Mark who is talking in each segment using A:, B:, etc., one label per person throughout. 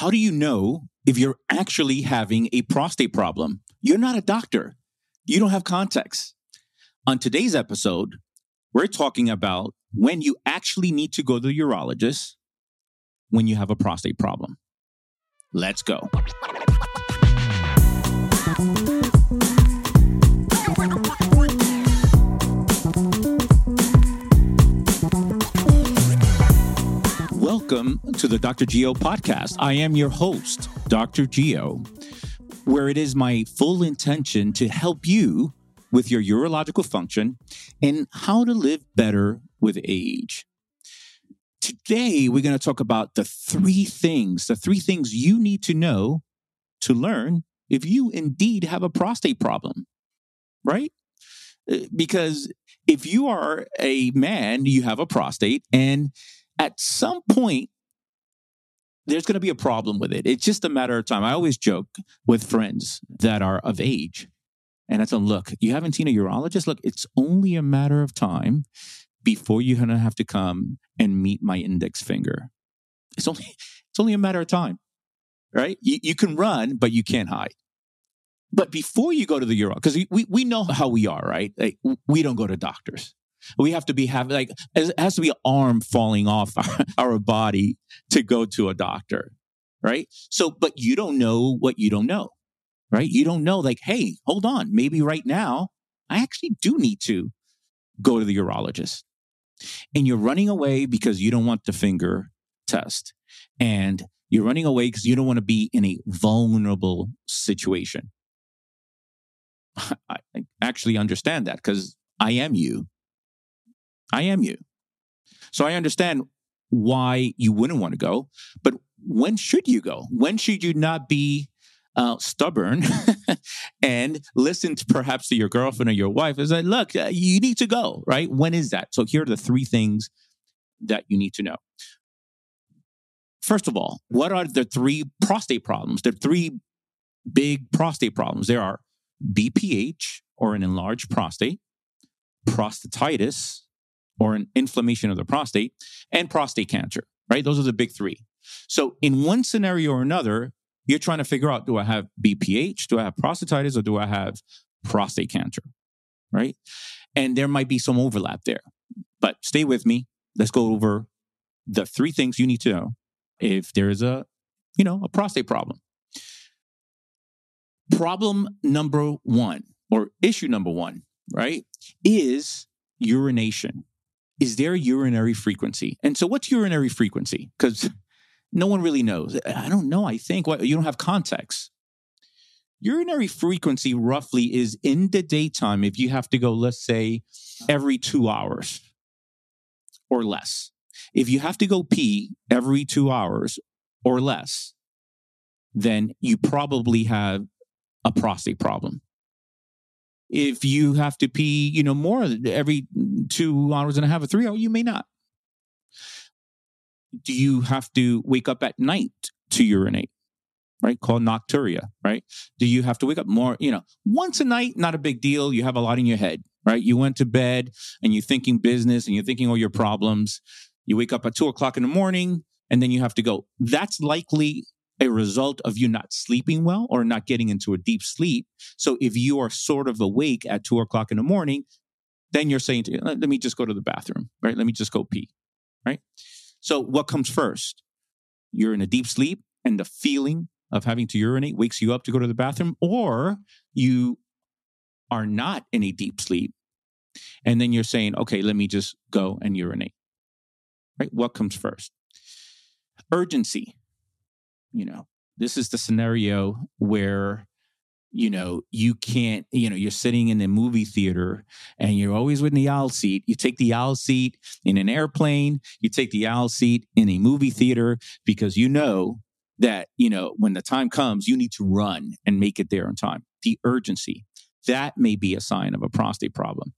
A: How do you know if you're actually having a prostate problem? You're not a doctor. You don't have context. On today's episode, we're talking about when you actually need to go to the urologist when you have a prostate problem. Let's go. Welcome to the Dr. Geo podcast. I am your host, Dr. Geo, where it is my full intention to help you with your urological function and how to live better with age. Today, we're going to talk about the three things, the three things you need to know to learn if you indeed have a prostate problem, right? Uh, because if you are a man, you have a prostate, and at some point, there's going to be a problem with it. It's just a matter of time. I always joke with friends that are of age, and I tell them, look, you haven't seen a urologist? Look, it's only a matter of time before you're going to have to come and meet my index finger. It's only, it's only a matter of time, right? You, you can run, but you can't hide. But before you go to the urologist, because we, we know how we are, right? Like, we don't go to doctors. We have to be having like it has to be an arm falling off our, our body to go to a doctor, right? So, but you don't know what you don't know, right? You don't know, like, hey, hold on, maybe right now I actually do need to go to the urologist, and you're running away because you don't want the finger test, and you're running away because you don't want to be in a vulnerable situation. I actually understand that because I am you. I am you. So I understand why you wouldn't want to go, but when should you go? When should you not be uh, stubborn and listen to perhaps to your girlfriend or your wife and say, look, uh, you need to go, right? When is that? So here are the three things that you need to know. First of all, what are the three prostate problems? The three big prostate problems. There are BPH or an enlarged prostate, prostatitis, or an inflammation of the prostate and prostate cancer, right? Those are the big three. So in one scenario or another, you're trying to figure out, do I have BPH? Do I have prostatitis or do I have prostate cancer? Right. And there might be some overlap there, but stay with me. Let's go over the three things you need to know if there is a, you know, a prostate problem. Problem number one or issue number one, right, is urination is there urinary frequency? And so, what's urinary frequency? Because no one really knows. I don't know. I think what you don't have context. Urinary frequency roughly is in the daytime if you have to go, let's say, every two hours or less. If you have to go pee every two hours or less, then you probably have a prostate problem if you have to pee, you know, more every two hours and a half or three hours, you may not. Do you have to wake up at night to urinate? Right, called nocturia. Right? Do you have to wake up more? You know, once a night, not a big deal. You have a lot in your head. Right? You went to bed and you're thinking business and you're thinking all your problems. You wake up at two o'clock in the morning and then you have to go. That's likely a result of you not sleeping well or not getting into a deep sleep. So if you are sort of awake at two o'clock in the morning, then you're saying, to, let me just go to the bathroom, right? Let me just go pee, right? So what comes first? You're in a deep sleep and the feeling of having to urinate wakes you up to go to the bathroom, or you are not in a deep sleep. And then you're saying, okay, let me just go and urinate, right? What comes first? Urgency you know, this is the scenario where you know you can't you know you're sitting in the movie theater and you're always with the aisle seat. You take the aisle seat in an airplane. You take the aisle seat in a movie theater because you know that you know when the time comes you need to run and make it there in time. The urgency. That may be a sign of a prostate problem.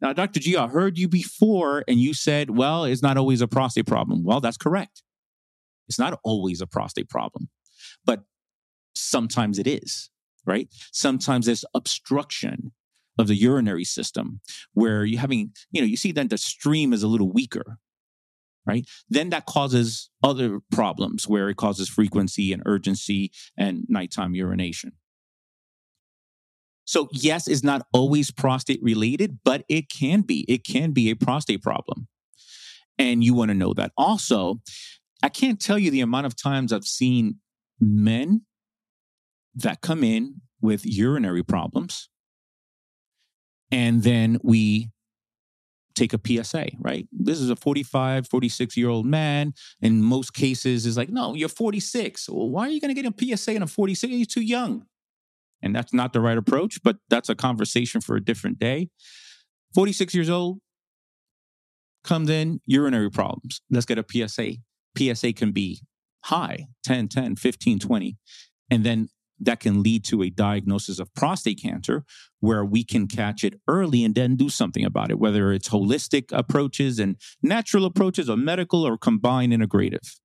A: Now dr Geo i heard you before and you said well it's not always a prostate problem. Well that's correct it's not always a prostate problem, but sometimes it is, right? Sometimes there's obstruction of the urinary system where you're having, you know, you see that the stream is a little weaker, right? Then that causes other problems where it causes frequency and urgency and nighttime urination. So, yes, it's not always prostate related, but it can be. It can be a prostate problem. And you want to know that. Also, I can't tell you the amount of times I've seen men that come in with urinary problems. And then we take a PSA, right? This is a 45, 46 year old man. In most cases, is like, no, you're 46. Well, why are you going to get a PSA in a 46? You're too young. And that's not the right approach, but that's a conversation for a different day. 46 years old, comes in, urinary problems. Let's get a PSA. PSA can be high 10, 10, 15, 20. And then that can lead to a diagnosis of prostate cancer where we can catch it early and then do something about it, whether it's holistic approaches and natural approaches or medical or combined integrative,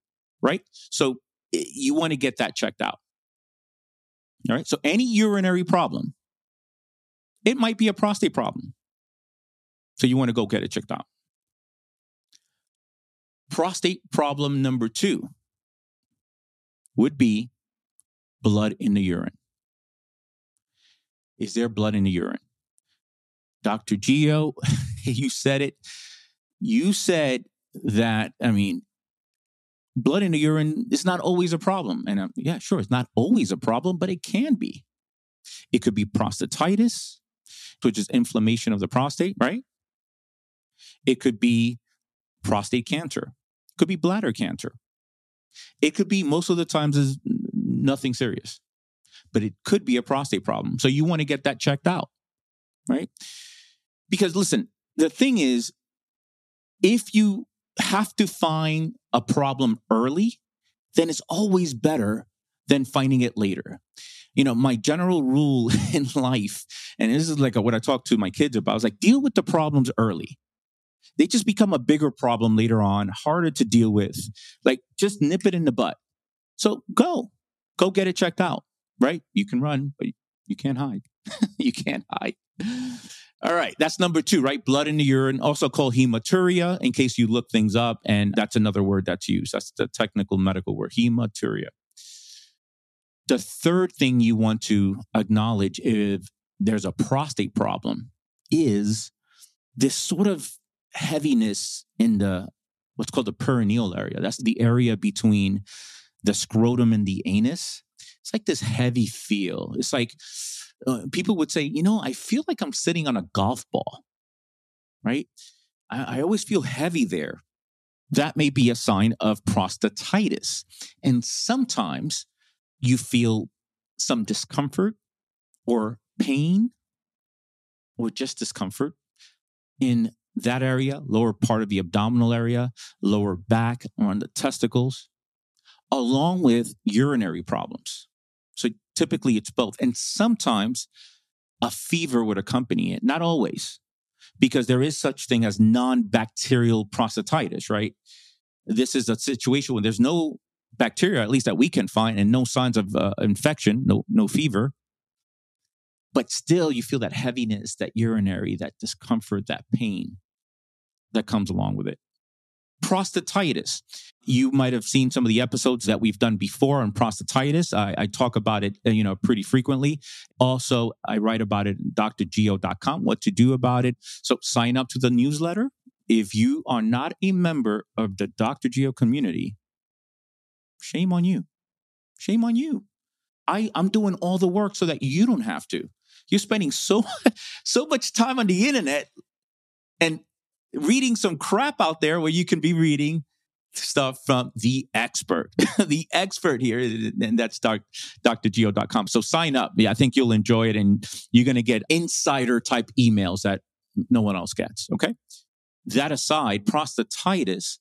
A: right? So eh, you want to get that checked out. All right. So any urinary problem, it might be a prostate problem. So you want to go get it checked out. Prostate problem number two would be blood in the urine. Is there blood in the urine? Dr. Geo, you said it. You said that, I mean, blood in the urine is not always a problem. And um, yeah, sure, it's not always a problem, but it can be. It could be prostatitis, which is inflammation of the prostate, right? It could be prostate cancer. Could be bladder cancer. It could be most of the times is nothing serious, but it could be a prostate problem. So you want to get that checked out, right? Because listen, the thing is, if you have to find a problem early, then it's always better than finding it later. You know, my general rule in life, and this is like what I talk to my kids about, is like deal with the problems early. They just become a bigger problem later on, harder to deal with. Like just nip it in the butt. So go, go get it checked out, right? You can run, but you can't hide. you can't hide. All right, that's number two, right? Blood in the urine, also called hematuria, in case you look things up. And that's another word that's used. That's the technical medical word, hematuria. The third thing you want to acknowledge if there's a prostate problem is this sort of heaviness in the what's called the perineal area. That's the area between the scrotum and the anus. It's like this heavy feel. It's like uh, people would say, you know, I feel like I'm sitting on a golf ball, right? I, I always feel heavy there. That may be a sign of prostatitis. And sometimes you feel some discomfort or pain or just discomfort in that area, lower part of the abdominal area, lower back, on the testicles along with urinary problems. So typically it's both. And sometimes a fever would accompany it, not always, because there is such thing as non-bacterial prostatitis, right? This is a situation where there's no bacteria, at least that we can find, and no signs of uh, infection, no, no fever. But still, you feel that heaviness, that urinary, that discomfort, that pain that comes along with it prostatitis. You might have seen some of the episodes that we've done before on prostatitis. I, I, talk about it, uh, you know, pretty frequently. Also, I write about it at drgeo.com, what to do about it. So sign up to the newsletter. If you are not a member of the Dr. Geo community, shame on you. Shame on you. I, I'm doing all the work so that you don't have to. You're spending so so much time on the internet and reading some crap out there where you can be reading stuff from the expert, the expert here, and that's doc, drgeo.com. So sign up. Yeah, I think you'll enjoy it, and you're going to get insider type emails that no one else gets. Okay. That aside, prostatitis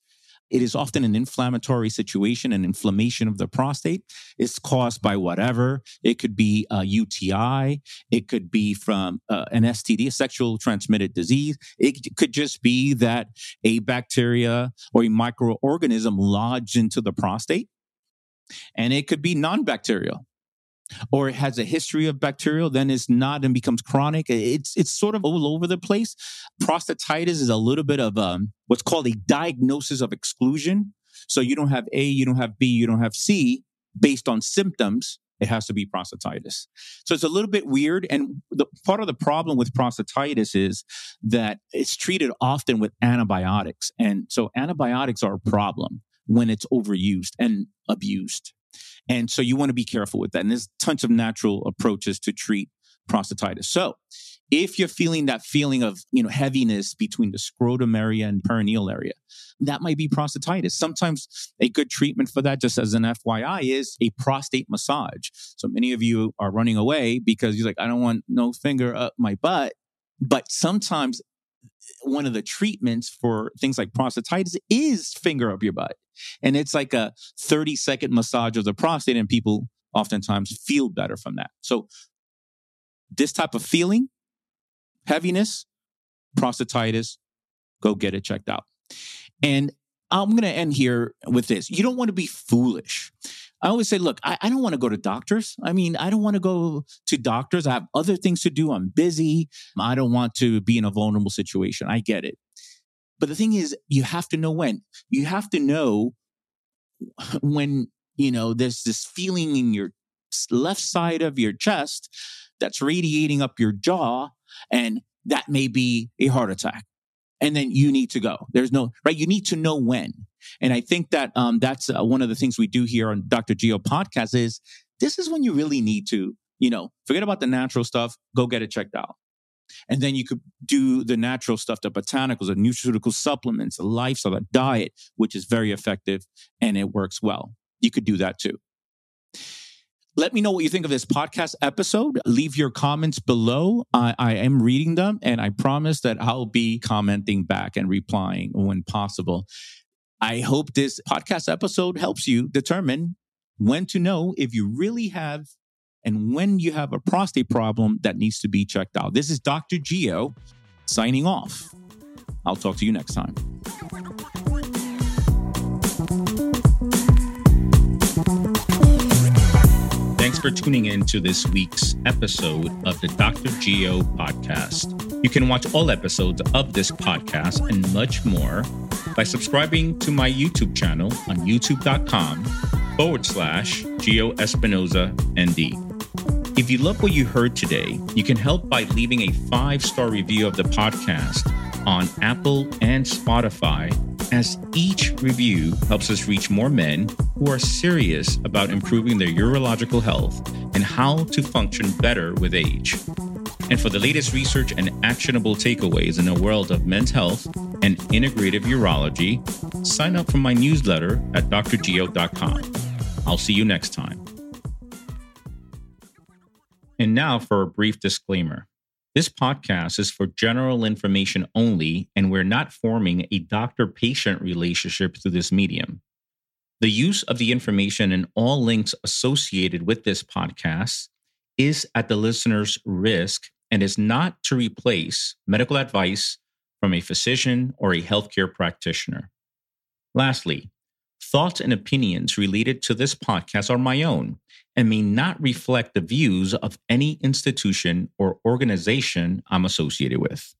A: it is often an inflammatory situation, an inflammation of the prostate. It's caused by whatever. It could be a UTI. It could be from uh, an STD, a sexual transmitted disease. It could just be that a bacteria or a microorganism lodged into the prostate. And it could be non bacterial. Or it has a history of bacterial, then it's not and becomes chronic. It's it's sort of all over the place. Prostatitis is a little bit of um, what's called a diagnosis of exclusion. So you don't have A, you don't have B, you don't have C based on symptoms. It has to be prostatitis. So it's a little bit weird. And the part of the problem with prostatitis is that it's treated often with antibiotics. And so antibiotics are a problem when it's overused and abused. And so you want to be careful with that. And there's tons of natural approaches to treat prostatitis. So if you're feeling that feeling of, you know, heaviness between the scrotum area and perineal area, that might be prostatitis. Sometimes a good treatment for that, just as an FYI, is a prostate massage. So many of you are running away because you're like, I don't want no finger up my butt. But sometimes one of the treatments for things like prostatitis is finger up your butt. And it's like a 30 second massage of the prostate, and people oftentimes feel better from that. So, this type of feeling, heaviness, prostatitis, go get it checked out. And I'm going to end here with this. You don't want to be foolish. I always say, look, I, I don't want to go to doctors. I mean, I don't want to go to doctors. I have other things to do. I'm busy. I don't want to be in a vulnerable situation. I get it. But the thing is, you have to know when. You have to know when, you know, there's this feeling in your left side of your chest that's radiating up your jaw, and that may be a heart attack and then you need to go. There's no right. You need to know when. And I think that um, that's uh, one of the things we do here on Dr. Geo podcast is this is when you really need to, you know, forget about the natural stuff. Go get it checked out. And then you could do the natural stuff, the botanicals, the nutraceutical supplements, the lifestyle, the diet, which is very effective and it works well. You could do that too. Let me know what you think of this podcast episode. Leave your comments below. I, I, am reading them and I promise that I'll be commenting back and replying when possible. I hope this podcast episode helps you determine when to know if you really have and when you have a prostate problem that needs to be checked out. This is Dr. Geo signing off. I'll talk to you next time. Thanks for tuning in to this week's episode of the Dr. Geo podcast. You can watch all episodes of this podcast and much more by subscribing to my YouTube channel on youtube.com forward slash Geo Espinoza ND. If you love what you heard today, you can help by leaving a five star review of the podcast on Apple and Spotify as each review helps us reach more men who are serious about improving their urological health and how to function better with age. And for the latest research and actionable takeaways in the world of men's health and integrative urology, sign up for my newsletter at drgeo.com. I'll see you next time. And now for a brief disclaimer. This podcast is for general information only, and we're not forming a doctor patient relationship through this medium. The use of the information and all links associated with this podcast is at the listener's risk and is not to replace medical advice from a physician or a healthcare practitioner. Lastly, thoughts and opinions related to this podcast are my own and may not reflect the views of any institution or organization I'm associated with.